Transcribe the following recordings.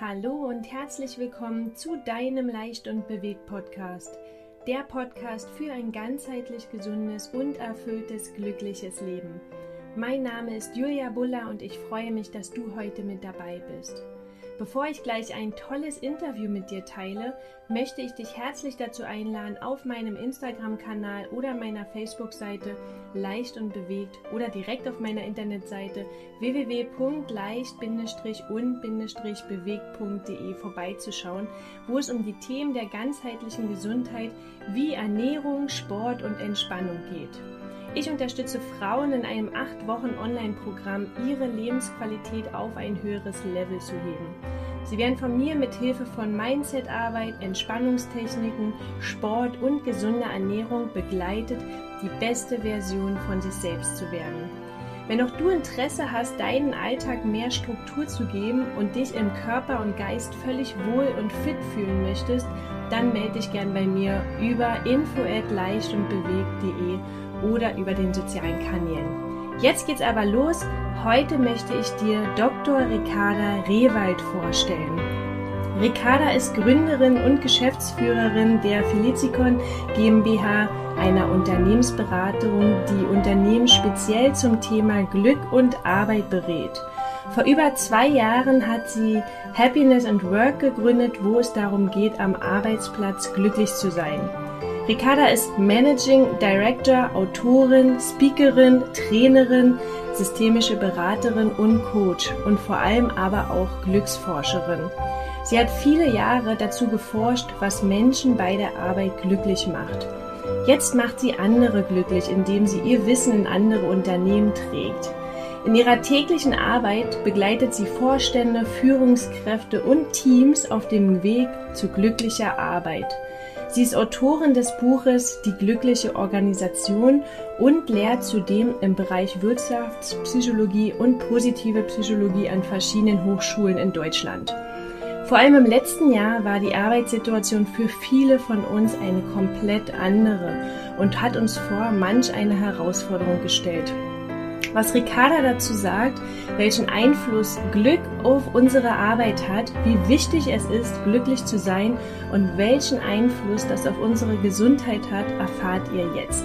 Hallo und herzlich willkommen zu deinem Leicht und Bewegt Podcast. Der Podcast für ein ganzheitlich gesundes und erfülltes, glückliches Leben. Mein Name ist Julia Buller und ich freue mich, dass du heute mit dabei bist. Bevor ich gleich ein tolles Interview mit dir teile, möchte ich dich herzlich dazu einladen, auf meinem Instagram-Kanal oder meiner Facebook-Seite leicht und bewegt oder direkt auf meiner Internetseite www.leicht-und-bewegt.de vorbeizuschauen, wo es um die Themen der ganzheitlichen Gesundheit wie Ernährung, Sport und Entspannung geht. Ich unterstütze Frauen in einem 8 Wochen Online-Programm, ihre Lebensqualität auf ein höheres Level zu heben. Sie werden von mir mit Hilfe von Mindset-Arbeit, Entspannungstechniken, Sport und gesunder Ernährung begleitet, die beste Version von sich selbst zu werden. Wenn auch du Interesse hast, deinen Alltag mehr Struktur zu geben und dich im Körper und Geist völlig wohl und fit fühlen möchtest, dann melde dich gern bei mir über info oder über den sozialen Kanälen. Jetzt geht's aber los. Heute möchte ich dir Dr. Ricarda Rewald vorstellen. Ricarda ist Gründerin und Geschäftsführerin der Felicicon GmbH, einer Unternehmensberatung, die Unternehmen speziell zum Thema Glück und Arbeit berät. Vor über zwei Jahren hat sie Happiness and Work gegründet, wo es darum geht, am Arbeitsplatz glücklich zu sein. Ricarda ist Managing Director, Autorin, Speakerin, Trainerin, systemische Beraterin und Coach und vor allem aber auch Glücksforscherin. Sie hat viele Jahre dazu geforscht, was Menschen bei der Arbeit glücklich macht. Jetzt macht sie andere glücklich, indem sie ihr Wissen in andere Unternehmen trägt. In ihrer täglichen Arbeit begleitet sie Vorstände, Führungskräfte und Teams auf dem Weg zu glücklicher Arbeit. Sie ist Autorin des Buches Die glückliche Organisation und lehrt zudem im Bereich Wirtschaftspsychologie und positive Psychologie an verschiedenen Hochschulen in Deutschland. Vor allem im letzten Jahr war die Arbeitssituation für viele von uns eine komplett andere und hat uns vor manch eine Herausforderung gestellt was Ricarda dazu sagt, welchen Einfluss Glück auf unsere Arbeit hat, wie wichtig es ist, glücklich zu sein und welchen Einfluss das auf unsere Gesundheit hat, erfahrt ihr jetzt.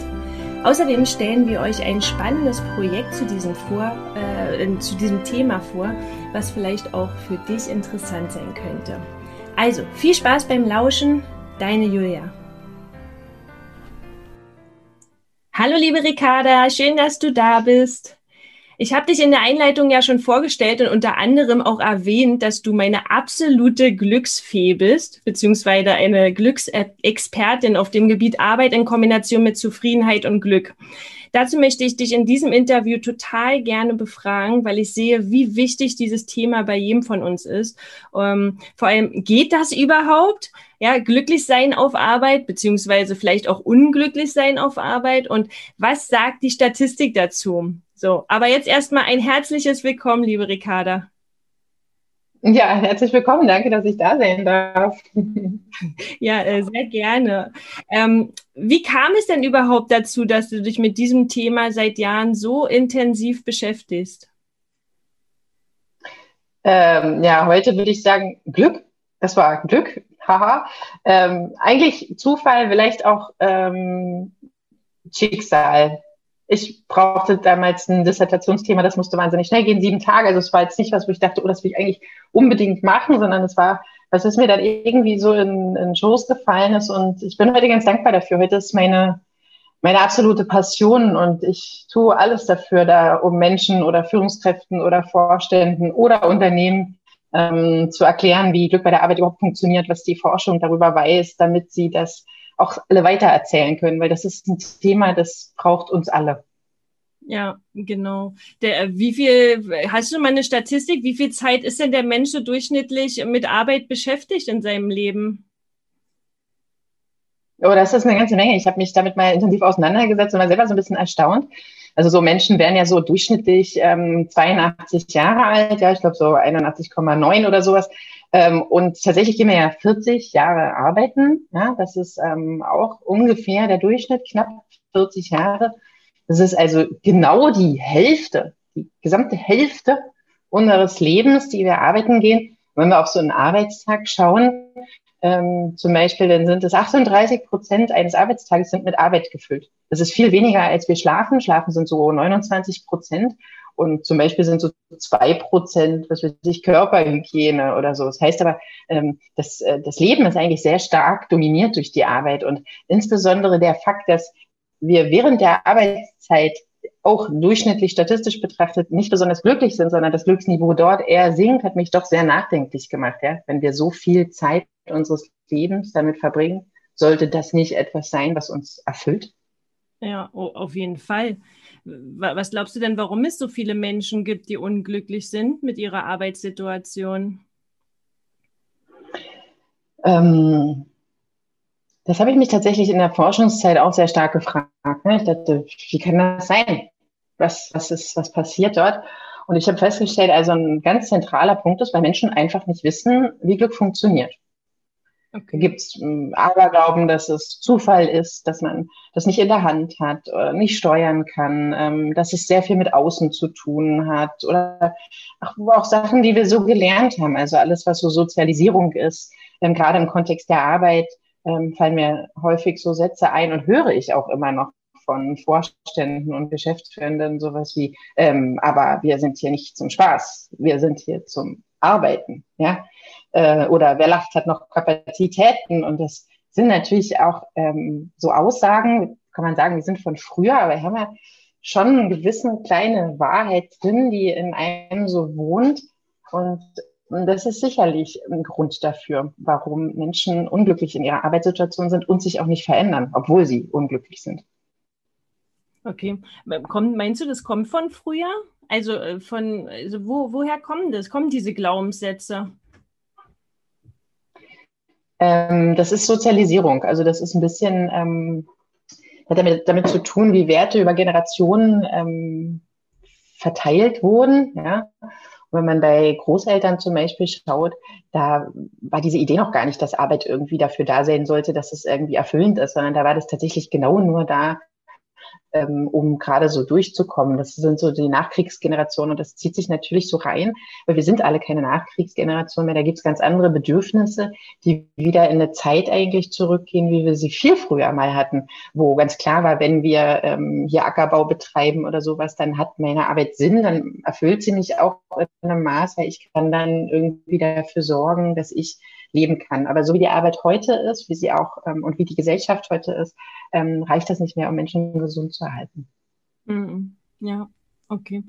Außerdem stellen wir euch ein spannendes Projekt zu diesem, vor, äh, zu diesem Thema vor, was vielleicht auch für dich interessant sein könnte. Also, viel Spaß beim Lauschen, deine Julia. Hallo liebe Ricarda, schön, dass du da bist. Ich habe dich in der Einleitung ja schon vorgestellt und unter anderem auch erwähnt, dass du meine absolute Glücksfee bist, beziehungsweise eine Glücksexpertin auf dem Gebiet Arbeit in Kombination mit Zufriedenheit und Glück. Dazu möchte ich dich in diesem Interview total gerne befragen, weil ich sehe, wie wichtig dieses Thema bei jedem von uns ist. Ähm, vor allem, geht das überhaupt? Ja, glücklich sein auf Arbeit, beziehungsweise vielleicht auch unglücklich sein auf Arbeit. Und was sagt die Statistik dazu? So, aber jetzt erstmal ein herzliches Willkommen, liebe Ricarda. Ja, herzlich willkommen. Danke, dass ich da sein darf. Ja, äh, sehr gerne. Ähm, wie kam es denn überhaupt dazu, dass du dich mit diesem Thema seit Jahren so intensiv beschäftigst? Ähm, ja, heute würde ich sagen Glück. Das war Glück haha. Ähm, eigentlich Zufall, vielleicht auch ähm, Schicksal. Ich brauchte damals ein Dissertationsthema, das musste wahnsinnig schnell gehen, sieben Tage. Also es war jetzt nicht was, wo ich dachte, oh, das will ich eigentlich unbedingt machen, sondern es war, was ist mir dann irgendwie so in, in Schoß gefallen ist. Und ich bin heute ganz dankbar dafür. Heute ist meine, meine absolute Passion und ich tue alles dafür, da um Menschen oder Führungskräften oder Vorständen oder Unternehmen ähm, zu erklären, wie Glück bei der Arbeit überhaupt funktioniert, was die Forschung darüber weiß, damit sie das auch alle weitererzählen können, weil das ist ein Thema, das braucht uns alle. Ja, genau. Der, wie viel, hast du mal eine Statistik, wie viel Zeit ist denn der Mensch so durchschnittlich mit Arbeit beschäftigt in seinem Leben? Oh, das ist eine ganze Menge. Ich habe mich damit mal intensiv auseinandergesetzt und war selber so ein bisschen erstaunt. Also so Menschen werden ja so durchschnittlich ähm, 82 Jahre alt, ja, ich glaube so 81,9 oder sowas. Ähm, und tatsächlich gehen wir ja 40 Jahre arbeiten. Ja, das ist ähm, auch ungefähr der Durchschnitt, knapp 40 Jahre. Das ist also genau die Hälfte, die gesamte Hälfte unseres Lebens, die wir arbeiten gehen. wenn wir auf so einen Arbeitstag schauen, ähm, zum Beispiel, dann sind es 38 Prozent eines Arbeitstages sind mit Arbeit gefüllt. Das ist viel weniger, als wir schlafen. Schlafen sind so 29 Prozent. Und zum Beispiel sind so zwei Prozent, was weiß ich, Körperhygiene oder so. Das heißt aber, ähm, das, äh, das Leben ist eigentlich sehr stark dominiert durch die Arbeit und insbesondere der Fakt, dass wir während der Arbeitszeit auch durchschnittlich statistisch betrachtet nicht besonders glücklich sind, sondern das Glücksniveau dort eher sinkt, hat mich doch sehr nachdenklich gemacht. Ja? Wenn wir so viel Zeit unseres Lebens damit verbringen, sollte das nicht etwas sein, was uns erfüllt? Ja, oh, auf jeden Fall. Was glaubst du denn, warum es so viele Menschen gibt, die unglücklich sind mit ihrer Arbeitssituation? Ähm, das habe ich mich tatsächlich in der Forschungszeit auch sehr stark gefragt. Ne? Ich dachte, wie kann das sein? Was, was, ist, was passiert dort? Und ich habe festgestellt, also ein ganz zentraler Punkt ist, weil Menschen einfach nicht wissen, wie Glück funktioniert. Okay. Da gibt es hm, Aberglauben, dass es Zufall ist, dass man das nicht in der Hand hat nicht steuern kann, ähm, dass es sehr viel mit Außen zu tun hat oder auch, auch Sachen, die wir so gelernt haben. Also alles, was so Sozialisierung ist, ähm, gerade im Kontext der Arbeit, ähm, fallen mir häufig so Sätze ein und höre ich auch immer noch von Vorständen und Geschäftsführenden sowas wie, ähm, aber wir sind hier nicht zum Spaß, wir sind hier zum Arbeiten, ja. Äh, oder wer lacht, hat noch Kapazitäten und das sind natürlich auch ähm, so Aussagen, kann man sagen, die sind von früher, aber wir haben ja schon eine gewisse kleine Wahrheit drin, die in einem so wohnt. Und das ist sicherlich ein Grund dafür, warum Menschen unglücklich in ihrer Arbeitssituation sind und sich auch nicht verändern, obwohl sie unglücklich sind. Okay. Meinst du, das kommt von früher? Also äh, von, also wo, woher kommen das? Kommen diese Glaubenssätze? Ähm, das ist Sozialisierung. Also das ist ein bisschen, ähm, hat damit, damit zu tun, wie Werte über Generationen ähm, verteilt wurden. Ja? wenn man bei Großeltern zum Beispiel schaut, da war diese Idee noch gar nicht, dass Arbeit irgendwie dafür da sein sollte, dass es irgendwie erfüllend ist, sondern da war das tatsächlich genau nur da, ähm, um gerade so durchzukommen. Das sind so die Nachkriegsgenerationen und das zieht sich natürlich so rein, weil wir sind alle keine Nachkriegsgeneration mehr. Da gibt es ganz andere Bedürfnisse, die wieder in eine Zeit eigentlich zurückgehen, wie wir sie viel früher mal hatten, wo ganz klar war, wenn wir ähm, hier Ackerbau betreiben oder sowas, dann hat meine Arbeit Sinn, dann erfüllt sie mich auch in einem Maß, weil ich kann dann irgendwie dafür sorgen, dass ich leben kann. Aber so wie die Arbeit heute ist, wie sie auch ähm, und wie die Gesellschaft heute ist, ähm, reicht das nicht mehr, um Menschen gesund zu erhalten. Mhm. Ja, okay.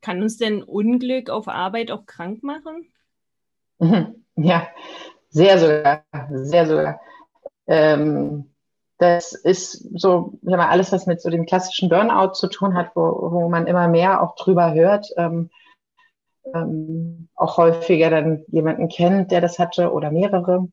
Kann uns denn Unglück auf Arbeit auch krank machen? Mhm. Ja, sehr sogar, sehr sogar. Ähm, das ist so, ich mal, alles, was mit so dem klassischen Burnout zu tun hat, wo, wo man immer mehr auch drüber hört. Ähm, ähm, auch häufiger dann jemanden kennt, der das hatte oder mehrere.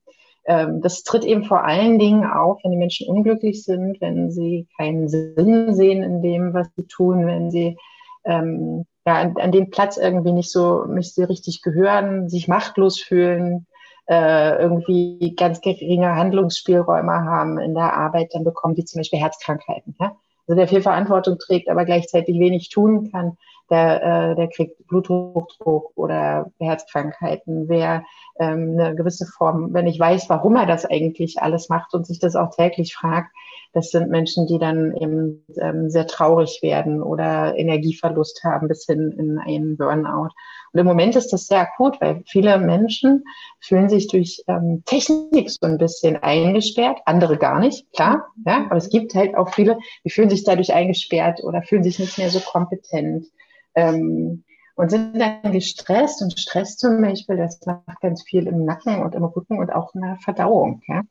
Ähm, das tritt eben vor allen Dingen auf, wenn die Menschen unglücklich sind, wenn sie keinen Sinn sehen in dem, was sie tun, wenn sie ähm, ja, an, an den Platz irgendwie nicht so, nicht so richtig gehören, sich machtlos fühlen, äh, irgendwie ganz geringe Handlungsspielräume haben in der Arbeit, dann bekommen die zum Beispiel Herzkrankheiten. Ja? Also der viel Verantwortung trägt, aber gleichzeitig wenig tun kann, der, äh, der kriegt Bluthochdruck oder Herzkrankheiten. Wer ähm, eine gewisse Form, wenn ich weiß, warum er das eigentlich alles macht und sich das auch täglich fragt, das sind Menschen, die dann eben ähm, sehr traurig werden oder Energieverlust haben bis hin in einen Burnout. Und im Moment ist das sehr akut, weil viele Menschen fühlen sich durch ähm, Technik so ein bisschen eingesperrt, andere gar nicht, klar, ja, aber es gibt halt auch viele, die fühlen sich dadurch eingesperrt oder fühlen sich nicht mehr so kompetent ähm, und sind dann gestresst. Und Stress zum Beispiel, das macht ganz viel im Nacken und im Rücken und auch in der Verdauung. Ja?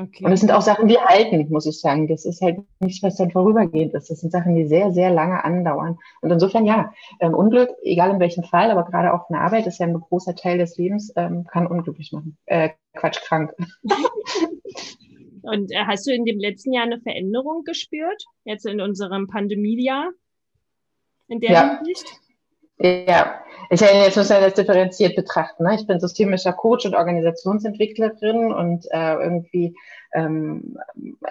Okay. Und es sind auch Sachen, die halten, muss ich sagen. Das ist halt nichts, was dann vorübergehend ist. Das sind Sachen, die sehr, sehr lange andauern. Und insofern, ja, ähm, Unglück, egal in welchem Fall, aber gerade auch eine Arbeit ist ja ein großer Teil des Lebens, ähm, kann unglücklich machen. Äh, Quatsch, krank. Und äh, hast du in dem letzten Jahr eine Veränderung gespürt? Jetzt in unserem Pandemiejahr? In der ja. Hinsicht? Ja, ich jetzt muss ja das differenziert betrachten. Ne? Ich bin systemischer Coach und Organisationsentwicklerin und äh, irgendwie ähm,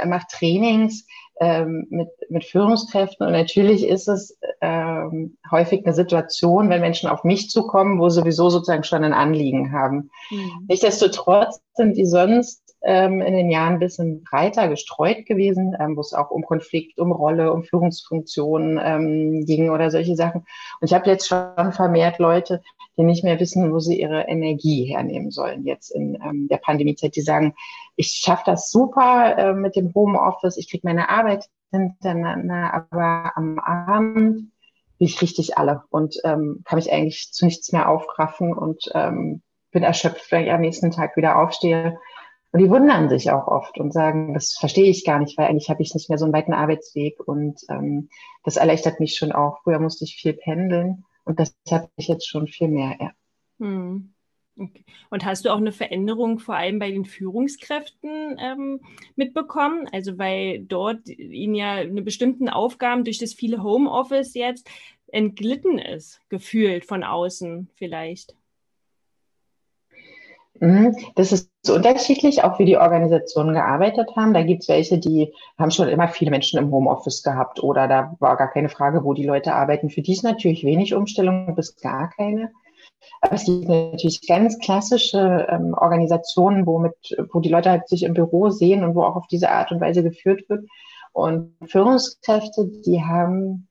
mache Trainings. ähm, mit, mit Führungskräften. Und natürlich ist es ähm, häufig eine Situation, wenn Menschen auf mich zukommen, wo sowieso sozusagen schon ein Anliegen haben. Mhm. Nichtsdestotrotz sind die sonst ähm, in den Jahren ein bisschen breiter gestreut gewesen, ähm, wo es auch um Konflikt, um Rolle, um Führungsfunktionen ähm, ging oder solche Sachen. Und ich habe jetzt schon vermehrt Leute, die nicht mehr wissen, wo sie ihre Energie hernehmen sollen jetzt in ähm, der Pandemiezeit. Die sagen, ich schaffe das super äh, mit dem Homeoffice, ich kriege meine Arbeit hintereinander, aber am Abend bin ich richtig alle und ähm, kann mich eigentlich zu nichts mehr aufraffen und ähm, bin erschöpft, wenn ich am nächsten Tag wieder aufstehe. Und die wundern sich auch oft und sagen, das verstehe ich gar nicht, weil eigentlich habe ich nicht mehr so einen weiten Arbeitsweg und ähm, das erleichtert mich schon auch. Früher musste ich viel pendeln und das habe ich jetzt schon viel mehr, ja. Hm. Okay. Und hast du auch eine Veränderung vor allem bei den Führungskräften ähm, mitbekommen? Also weil dort ihnen ja eine bestimmten Aufgaben durch das viele Homeoffice jetzt entglitten ist, gefühlt von außen vielleicht. Mhm. Das ist unterschiedlich, auch wie die Organisationen gearbeitet haben. Da gibt es welche, die haben schon immer viele Menschen im Homeoffice gehabt oder da war gar keine Frage, wo die Leute arbeiten. Für die ist natürlich wenig Umstellung bis gar keine. Aber es gibt natürlich ganz klassische ähm, Organisationen, wo, mit, wo die Leute halt sich im Büro sehen und wo auch auf diese Art und Weise geführt wird. Und Führungskräfte, die haben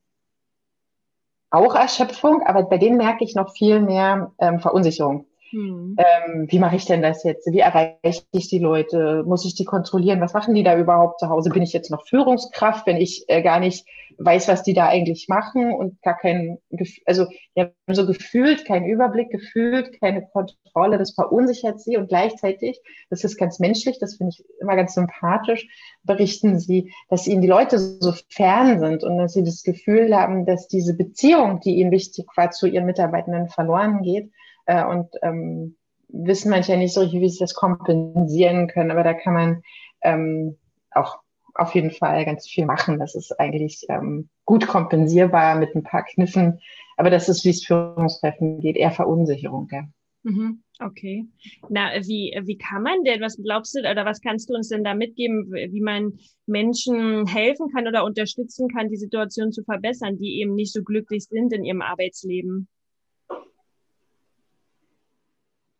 auch Erschöpfung, aber bei denen merke ich noch viel mehr ähm, Verunsicherung. Hm. Ähm, wie mache ich denn das jetzt? Wie erreiche ich die Leute? Muss ich die kontrollieren? Was machen die da überhaupt zu Hause? Bin ich jetzt noch Führungskraft, wenn ich äh, gar nicht weiß, was die da eigentlich machen und gar kein, also ja, so gefühlt keinen Überblick, gefühlt keine Kontrolle, das verunsichert sie und gleichzeitig, das ist ganz menschlich, das finde ich immer ganz sympathisch, berichten sie, dass ihnen die Leute so fern sind und dass sie das Gefühl haben, dass diese Beziehung, die ihnen wichtig war, zu ihren Mitarbeitenden verloren geht äh, und ähm, wissen manchmal nicht so richtig, wie sie das kompensieren können. Aber da kann man ähm, auch auf jeden Fall ganz viel machen. Das ist eigentlich ähm, gut kompensierbar mit ein paar Kniffen. Aber das ist, wie es Führungskräften geht, eher Verunsicherung. Ja. Mhm, okay. Na, wie, wie kann man denn, was glaubst du, oder was kannst du uns denn da mitgeben, wie man Menschen helfen kann oder unterstützen kann, die Situation zu verbessern, die eben nicht so glücklich sind in ihrem Arbeitsleben?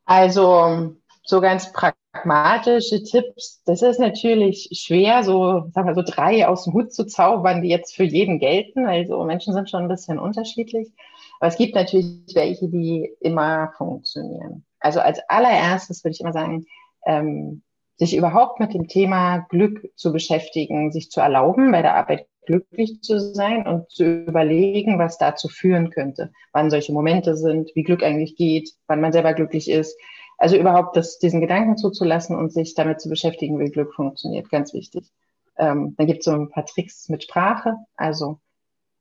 Also so ganz pragmatische Tipps, das ist natürlich schwer, so, sagen wir so drei aus dem Hut zu zaubern, die jetzt für jeden gelten. Also Menschen sind schon ein bisschen unterschiedlich. Aber es gibt natürlich welche, die immer funktionieren. Also als allererstes würde ich immer sagen, ähm, sich überhaupt mit dem Thema Glück zu beschäftigen, sich zu erlauben, bei der Arbeit glücklich zu sein und zu überlegen, was dazu führen könnte, wann solche Momente sind, wie Glück eigentlich geht, wann man selber glücklich ist. Also überhaupt das, diesen Gedanken zuzulassen und sich damit zu beschäftigen, wie Glück funktioniert, ganz wichtig. Ähm, dann gibt es so ein paar Tricks mit Sprache. Also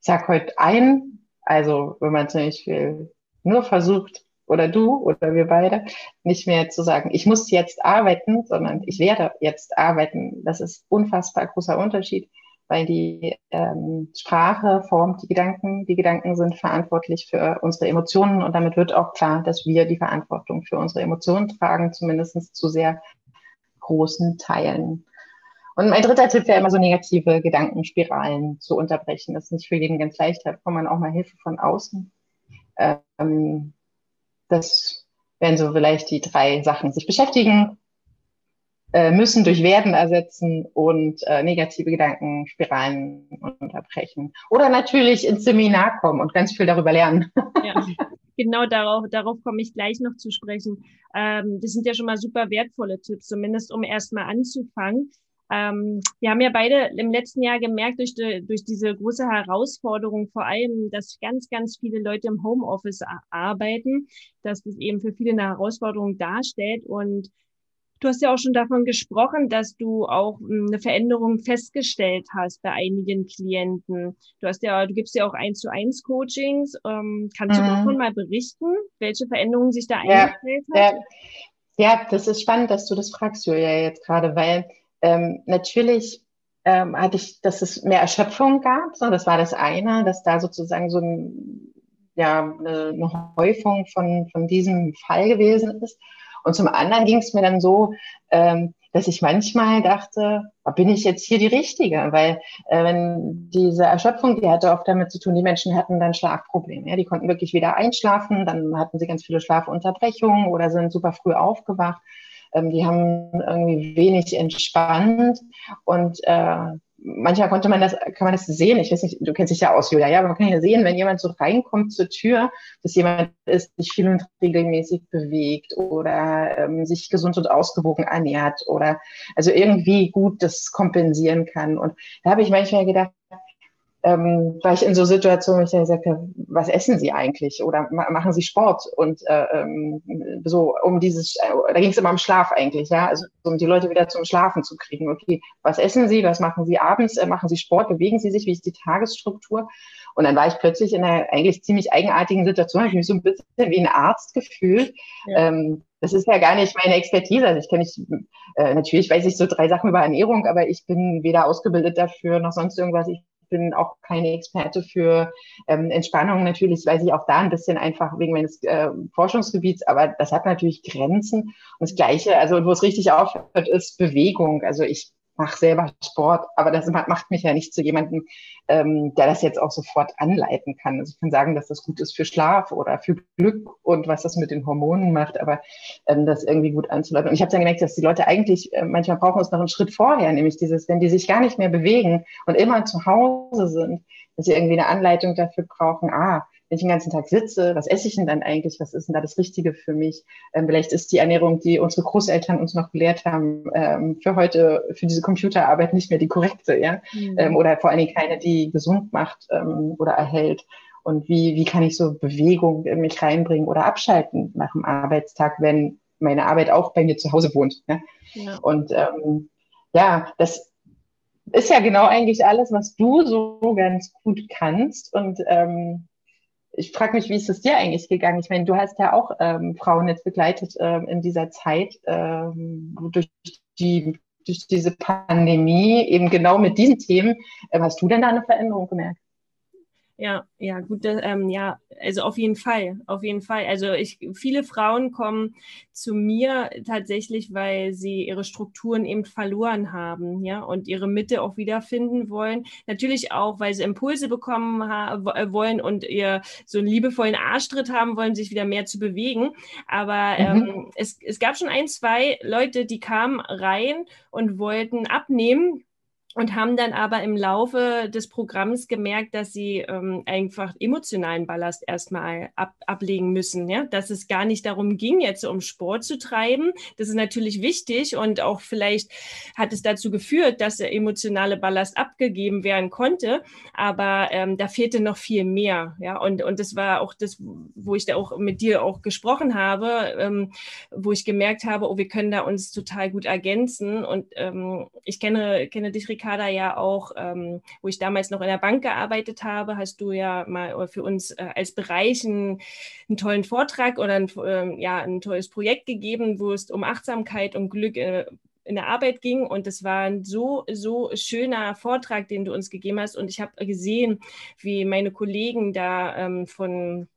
ich sag heute ein, also wenn man zum Beispiel nur versucht, oder du oder wir beide, nicht mehr zu sagen, ich muss jetzt arbeiten, sondern ich werde jetzt arbeiten. Das ist unfassbar großer Unterschied weil die ähm, Sprache formt die Gedanken. Die Gedanken sind verantwortlich für unsere Emotionen und damit wird auch klar, dass wir die Verantwortung für unsere Emotionen tragen, zumindest zu sehr großen Teilen. Und mein dritter Tipp wäre immer so negative Gedankenspiralen zu unterbrechen. Das ist nicht für jeden ganz leicht, da braucht man auch mal Hilfe von außen. Ähm, das wären so vielleicht die drei Sachen. Sich beschäftigen, äh, müssen durch Werden ersetzen und äh, negative Gedankenspiralen unterbrechen. Oder natürlich ins Seminar kommen und ganz viel darüber lernen. Ja, genau darauf, darauf komme ich gleich noch zu sprechen. Ähm, das sind ja schon mal super wertvolle Tipps, zumindest um erstmal anzufangen. Ähm, wir haben ja beide im letzten Jahr gemerkt, durch, die, durch diese große Herausforderung, vor allem, dass ganz, ganz viele Leute im Homeoffice arbeiten, dass das eben für viele eine Herausforderung darstellt. Und Du hast ja auch schon davon gesprochen, dass du auch hm, eine Veränderung festgestellt hast bei einigen Klienten. Du hast ja, du gibst ja auch eins zu eins Coachings. Ähm, kannst mhm. du davon mal berichten, welche Veränderungen sich da ja, eingestellt hat? Ja. ja, das ist spannend, dass du das fragst, Julia, jetzt gerade, weil ähm, natürlich ähm, hatte ich, dass es mehr Erschöpfung gab. So, das war das eine, dass da sozusagen so ein, ja, eine, eine Häufung von, von diesem Fall gewesen ist. Und zum anderen ging es mir dann so, ähm, dass ich manchmal dachte, bin ich jetzt hier die Richtige? Weil äh, wenn diese Erschöpfung, die hatte oft damit zu tun, die Menschen hatten dann Schlafprobleme. Ja? Die konnten wirklich wieder einschlafen, dann hatten sie ganz viele Schlafunterbrechungen oder sind super früh aufgewacht. Ähm, die haben irgendwie wenig entspannt und äh, manchmal konnte man das, kann man das sehen. Ich weiß nicht, du kennst dich ja aus, Julia, ja, aber man kann ja sehen, wenn jemand so reinkommt zur Tür, dass jemand ist, sich viel und regelmäßig bewegt oder ähm, sich gesund und ausgewogen ernährt oder also irgendwie gut das kompensieren kann. Und da habe ich manchmal gedacht, ähm, war ich in so Situationen, wo ich dann gesagt habe, was essen Sie eigentlich oder ma machen Sie Sport und äh, ähm, so um dieses, äh, da ging es immer um Schlaf eigentlich, ja, also um die Leute wieder zum Schlafen zu kriegen. Okay, was essen Sie, was machen Sie abends, äh, machen Sie Sport, bewegen Sie sich, wie ist die Tagesstruktur? Und dann war ich plötzlich in einer eigentlich ziemlich eigenartigen Situation, habe ich mich so ein bisschen wie ein Arzt gefühlt. Ja. Ähm, das ist ja gar nicht meine Expertise. Also ich kenne mich, äh, natürlich weiß ich so drei Sachen über Ernährung, aber ich bin weder ausgebildet dafür noch sonst irgendwas. Ich bin auch keine Experte für ähm, Entspannung. Natürlich weiß ich auch da ein bisschen einfach wegen meines äh, Forschungsgebiets, aber das hat natürlich Grenzen. Und das Gleiche, also wo es richtig aufhört, ist Bewegung. Also ich mache selber Sport, aber das macht mich ja nicht zu jemandem, ähm, der das jetzt auch sofort anleiten kann. Also ich kann sagen, dass das gut ist für Schlaf oder für Glück und was das mit den Hormonen macht, aber ähm, das irgendwie gut anzuleiten. Und ich habe dann gemerkt, dass die Leute eigentlich äh, manchmal brauchen es noch einen Schritt vorher, nämlich dieses, wenn die sich gar nicht mehr bewegen und immer zu Hause sind, dass sie irgendwie eine Anleitung dafür brauchen, ah, wenn ich den ganzen Tag sitze, was esse ich denn dann eigentlich? Was ist denn da das Richtige für mich? Ähm, vielleicht ist die Ernährung, die unsere Großeltern uns noch gelehrt haben, ähm, für heute, für diese Computerarbeit nicht mehr die korrekte, ja? Mhm. Ähm, oder vor allen Dingen keine, die gesund macht ähm, oder erhält. Und wie, wie kann ich so Bewegung in mich reinbringen oder abschalten nach dem Arbeitstag, wenn meine Arbeit auch bei mir zu Hause wohnt? Ja? ja. Und ähm, ja, das ist ja genau eigentlich alles, was du so ganz gut kannst. Und ähm, ich frage mich, wie ist es dir eigentlich gegangen? Ich meine, du hast ja auch ähm, Frauen jetzt begleitet ähm, in dieser Zeit ähm, durch die durch diese Pandemie eben genau mit diesen Themen. Ähm, hast du denn da eine Veränderung gemerkt? Ja, ja, gut, ähm, ja, also auf jeden Fall, auf jeden Fall. Also ich, viele Frauen kommen zu mir tatsächlich, weil sie ihre Strukturen eben verloren haben, ja, und ihre Mitte auch wiederfinden wollen. Natürlich auch, weil sie Impulse bekommen äh, wollen und ihr so einen liebevollen Arschtritt haben wollen, sich wieder mehr zu bewegen. Aber mhm. ähm, es, es gab schon ein, zwei Leute, die kamen rein und wollten abnehmen, und haben dann aber im Laufe des Programms gemerkt, dass sie ähm, einfach emotionalen Ballast erstmal ab, ablegen müssen, ja, dass es gar nicht darum ging, jetzt um Sport zu treiben. Das ist natürlich wichtig und auch vielleicht hat es dazu geführt, dass der emotionale Ballast abgegeben werden konnte, aber ähm, da fehlte noch viel mehr, ja, und und das war auch das, wo ich da auch mit dir auch gesprochen habe, ähm, wo ich gemerkt habe, oh, wir können da uns total gut ergänzen. Und ähm, ich kenne kenne dich, Ricardo, Ricarda ja auch, ähm, wo ich damals noch in der Bank gearbeitet habe, hast du ja mal für uns äh, als Bereich einen, einen, tollen Vortrag oder ein, äh, ja, ein tolles Projekt gegeben, wo es um Achtsamkeit und Glück äh, in der Arbeit ging. Und es war ein so, so schöner Vortrag, den du uns gegeben hast. Und ich habe gesehen, wie meine Kollegen da ähm, von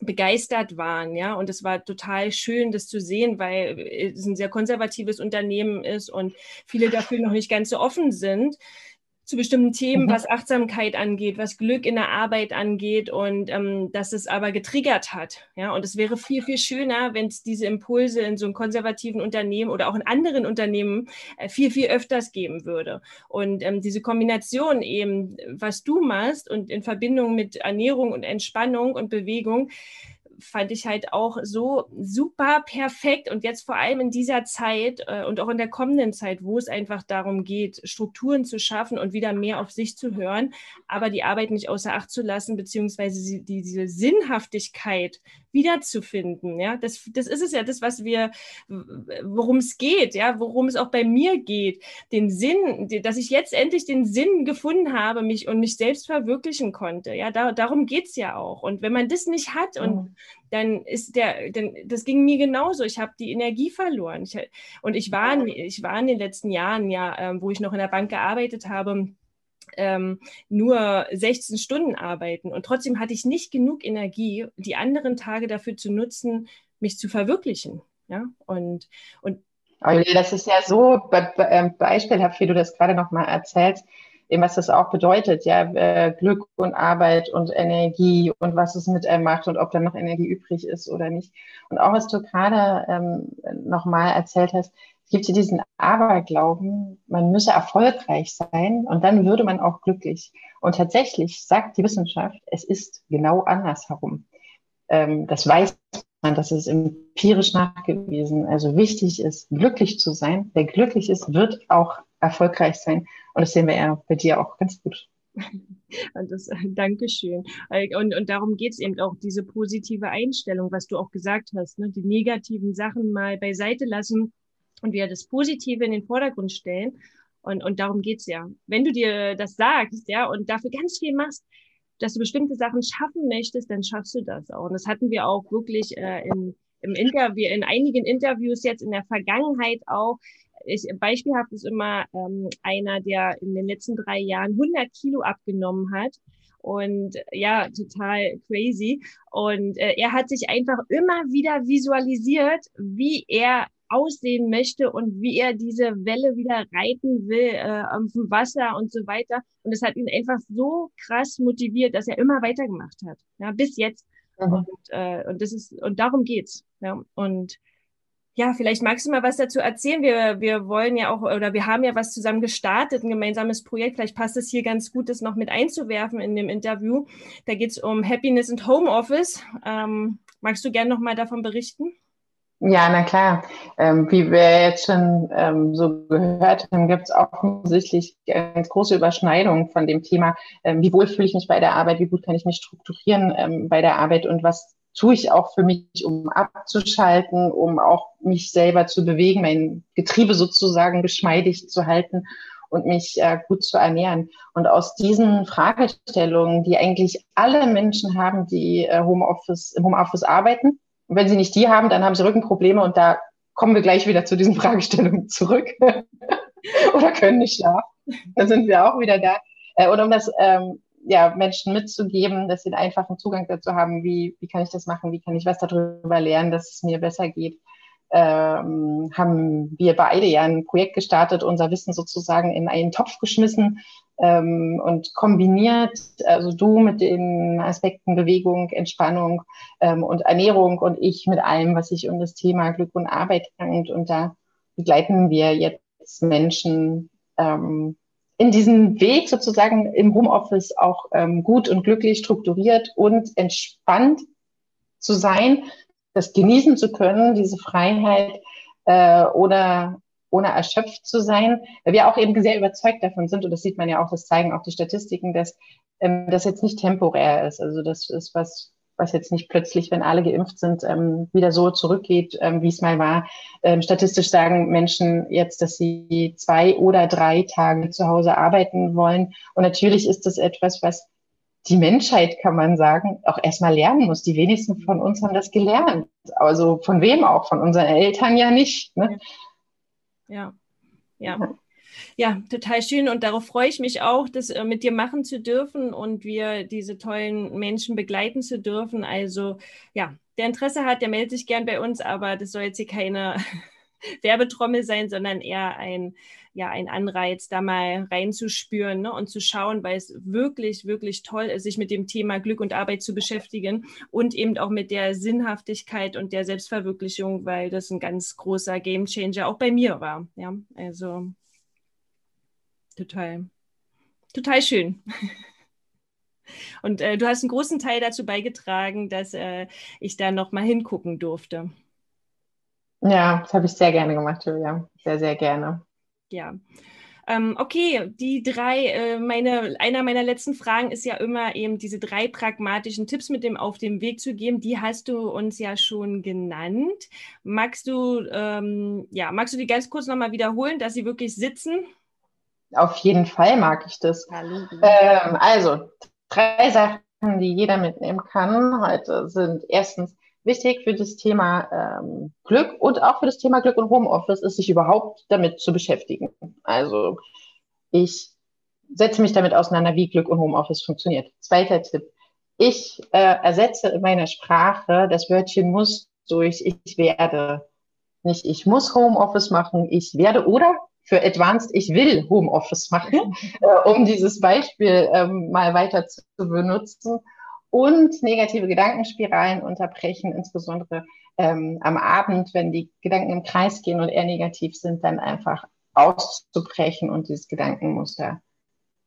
begeistert waren, ja, und es war total schön, das zu sehen, weil es ein sehr konservatives Unternehmen ist und viele dafür noch nicht ganz so offen sind zu bestimmten Themen, mhm. was Achtsamkeit angeht, was Glück in der Arbeit angeht und ähm, dass es aber getriggert hat. Ja, und es wäre viel, viel schöner, wenn es diese Impulse in so einem konservativen Unternehmen oder auch in anderen Unternehmen äh, viel, viel öfters geben würde. Und ähm, diese Kombination eben, was du machst und in Verbindung mit Ernährung und Entspannung und Bewegung, fand ich halt auch so super perfekt. Und jetzt vor allem in dieser Zeit äh, und auch in der kommenden Zeit, wo es einfach darum geht, Strukturen zu schaffen und wieder mehr auf sich zu hören, aber die Arbeit nicht außer Acht zu lassen, beziehungsweise die, diese Sinnhaftigkeit wiederzufinden. Ja, das, das ist es ja, das, was wir, worum es geht, ja, worum es auch bei mir geht, den Sinn, dass ich jetzt endlich den Sinn gefunden habe, mich und mich selbst verwirklichen konnte. Ja, da, darum geht es ja auch. Und wenn man das nicht hat und mhm dann ist der, dann, das ging mir genauso. Ich habe die Energie verloren. Ich, und ich war, ich war in den letzten Jahren ja, ähm, wo ich noch in der Bank gearbeitet habe, ähm, nur 16 Stunden arbeiten. Und trotzdem hatte ich nicht genug Energie, die anderen Tage dafür zu nutzen, mich zu verwirklichen. Ja, und, und das ist ja so be be ähm, beispielhaft, wie du das gerade nochmal erzählst, eben was das auch bedeutet, ja, äh, Glück und Arbeit und Energie und was es mit einem macht und ob da noch Energie übrig ist oder nicht. Und auch was du gerade ähm, nochmal erzählt hast, es gibt hier diesen Aberglauben, man müsse erfolgreich sein und dann würde man auch glücklich. Und tatsächlich sagt die Wissenschaft, es ist genau andersherum. Ähm, das weiß man, das ist empirisch nachgewiesen. Also wichtig ist, glücklich zu sein. Wer glücklich ist, wird auch erfolgreich sein. Und das sehen wir ja bei dir auch ganz gut. Und das, Dankeschön. Und, und darum geht es eben auch, diese positive Einstellung, was du auch gesagt hast, ne? die negativen Sachen mal beiseite lassen und wir das Positive in den Vordergrund stellen. Und, und darum geht's ja. Wenn du dir das sagst, ja, und dafür ganz viel machst, dass du bestimmte Sachen schaffen möchtest, dann schaffst du das auch. Und das hatten wir auch wirklich äh, in, im Interview, in einigen Interviews jetzt in der Vergangenheit auch. Ich, beispielhaft ist immer ähm, einer, der in den letzten drei Jahren 100 Kilo abgenommen hat und ja, total crazy. Und äh, er hat sich einfach immer wieder visualisiert, wie er aussehen möchte und wie er diese Welle wieder reiten will äh, auf dem Wasser und so weiter. Und es hat ihn einfach so krass motiviert, dass er immer weitergemacht hat, ja, bis jetzt. Mhm. Und, äh, und das ist und darum geht's. Ja. Und ja, vielleicht magst du mal was dazu erzählen. Wir, wir wollen ja auch, oder wir haben ja was zusammen gestartet, ein gemeinsames Projekt. Vielleicht passt es hier ganz gut, das noch mit einzuwerfen in dem Interview. Da geht's um Happiness and Homeoffice. Ähm, magst du gerne noch mal davon berichten? Ja, na klar. Ähm, wie wir jetzt schon ähm, so gehört haben, gibt es offensichtlich ganz große Überschneidungen von dem Thema, ähm, wie wohl fühle ich mich bei der Arbeit, wie gut kann ich mich strukturieren ähm, bei der Arbeit und was tue ich auch für mich, um abzuschalten, um auch mich selber zu bewegen, mein Getriebe sozusagen geschmeidig zu halten und mich äh, gut zu ernähren. Und aus diesen Fragestellungen, die eigentlich alle Menschen haben, die äh, Homeoffice, im Homeoffice arbeiten, und wenn sie nicht die haben, dann haben sie Rückenprobleme und da kommen wir gleich wieder zu diesen Fragestellungen zurück. Oder können nicht schlafen. Dann sind wir auch wieder da. Äh, und um das ähm, ja, Menschen mitzugeben, dass sie einen einfachen Zugang dazu haben, wie, wie kann ich das machen, wie kann ich was darüber lernen, dass es mir besser geht, ähm, haben wir beide ja ein Projekt gestartet, unser Wissen sozusagen in einen Topf geschmissen ähm, und kombiniert, also du mit den Aspekten Bewegung, Entspannung ähm, und Ernährung und ich mit allem, was sich um das Thema Glück und Arbeit hängt. Und da begleiten wir jetzt Menschen ähm, in diesem Weg sozusagen im Homeoffice auch ähm, gut und glücklich strukturiert und entspannt zu sein, das genießen zu können, diese Freiheit, äh, oder ohne erschöpft zu sein, weil wir auch eben sehr überzeugt davon sind, und das sieht man ja auch, das zeigen auch die Statistiken, dass ähm, das jetzt nicht temporär ist. Also das ist was, was jetzt nicht plötzlich, wenn alle geimpft sind, ähm, wieder so zurückgeht, ähm, wie es mal war. Ähm, statistisch sagen Menschen jetzt, dass sie zwei oder drei Tage zu Hause arbeiten wollen. Und natürlich ist das etwas, was die Menschheit, kann man sagen, auch erstmal lernen muss. Die wenigsten von uns haben das gelernt. Also von wem auch? Von unseren Eltern ja nicht. Ne? Ja. ja. ja. Ja, total schön und darauf freue ich mich auch, das äh, mit dir machen zu dürfen und wir diese tollen Menschen begleiten zu dürfen. Also ja, der Interesse hat, der meldet sich gern bei uns, aber das soll jetzt hier keine Werbetrommel sein, sondern eher ein, ja, ein Anreiz, da mal reinzuspüren ne, und zu schauen, weil es wirklich, wirklich toll ist, sich mit dem Thema Glück und Arbeit zu beschäftigen und eben auch mit der Sinnhaftigkeit und der Selbstverwirklichung, weil das ein ganz großer Gamechanger auch bei mir war. Ja, also total, total schön. Und äh, du hast einen großen Teil dazu beigetragen, dass äh, ich da noch mal hingucken durfte. Ja, das habe ich sehr gerne gemacht, Julia. Sehr, sehr gerne. Ja. Ähm, okay, die drei, äh, meine, einer meiner letzten Fragen ist ja immer eben diese drei pragmatischen Tipps mit dem auf den Weg zu geben. Die hast du uns ja schon genannt. Magst du, ähm, ja, magst du die ganz kurz nochmal wiederholen, dass sie wirklich sitzen? Auf jeden Fall mag ich das. Ähm, also, drei Sachen, die jeder mitnehmen kann heute sind erstens, wichtig für das Thema ähm, Glück und auch für das Thema Glück und Homeoffice ist, sich überhaupt damit zu beschäftigen. Also ich setze mich damit auseinander, wie Glück und Homeoffice funktioniert. Zweiter Tipp. Ich äh, ersetze in meiner Sprache das Wörtchen muss durch ich werde. Nicht ich muss Homeoffice machen, ich werde oder für Advanced, ich will Homeoffice machen, äh, um dieses Beispiel ähm, mal weiter zu, zu benutzen und negative Gedankenspiralen unterbrechen, insbesondere ähm, am Abend, wenn die Gedanken im Kreis gehen und eher negativ sind, dann einfach auszubrechen und dieses Gedankenmuster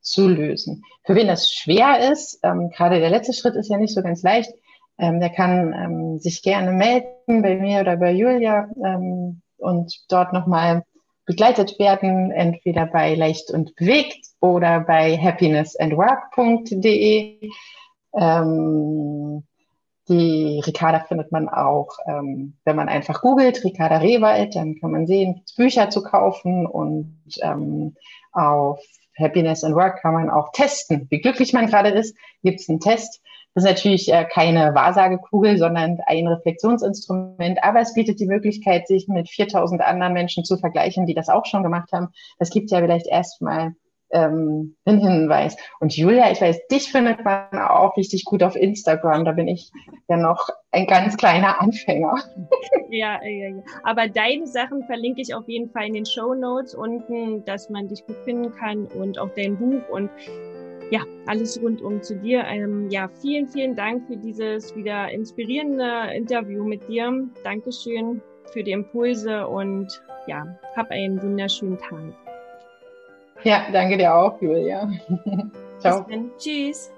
zu lösen. Für wen das schwer ist, ähm, gerade der letzte Schritt ist ja nicht so ganz leicht, ähm, der kann ähm, sich gerne melden bei mir oder bei Julia ähm, und dort nochmal begleitet werden, entweder bei Leicht und Bewegt oder bei happinessandwork.de. Ähm, die Ricarda findet man auch, ähm, wenn man einfach googelt, Ricarda Rewald, dann kann man sehen, Bücher zu kaufen und ähm, auf Happiness and Work kann man auch testen, wie glücklich man gerade ist. Gibt es einen Test. Das ist natürlich äh, keine Wahrsagekugel, sondern ein Reflexionsinstrument. Aber es bietet die Möglichkeit, sich mit 4000 anderen Menschen zu vergleichen, die das auch schon gemacht haben. Das gibt ja vielleicht erstmal ähm, einen Hinweis. Und Julia, ich weiß, dich findet man auch richtig gut auf Instagram. Da bin ich ja noch ein ganz kleiner Anfänger. Ja, ja, ja. Aber deine Sachen verlinke ich auf jeden Fall in den Show Notes unten, dass man dich gut finden kann und auch dein Buch und ja, alles rundum zu dir. Ähm, ja, vielen, vielen Dank für dieses wieder inspirierende Interview mit dir. Dankeschön für die Impulse und ja, hab einen wunderschönen Tag. Ja, danke dir auch, Julia. Ciao. Tschüss.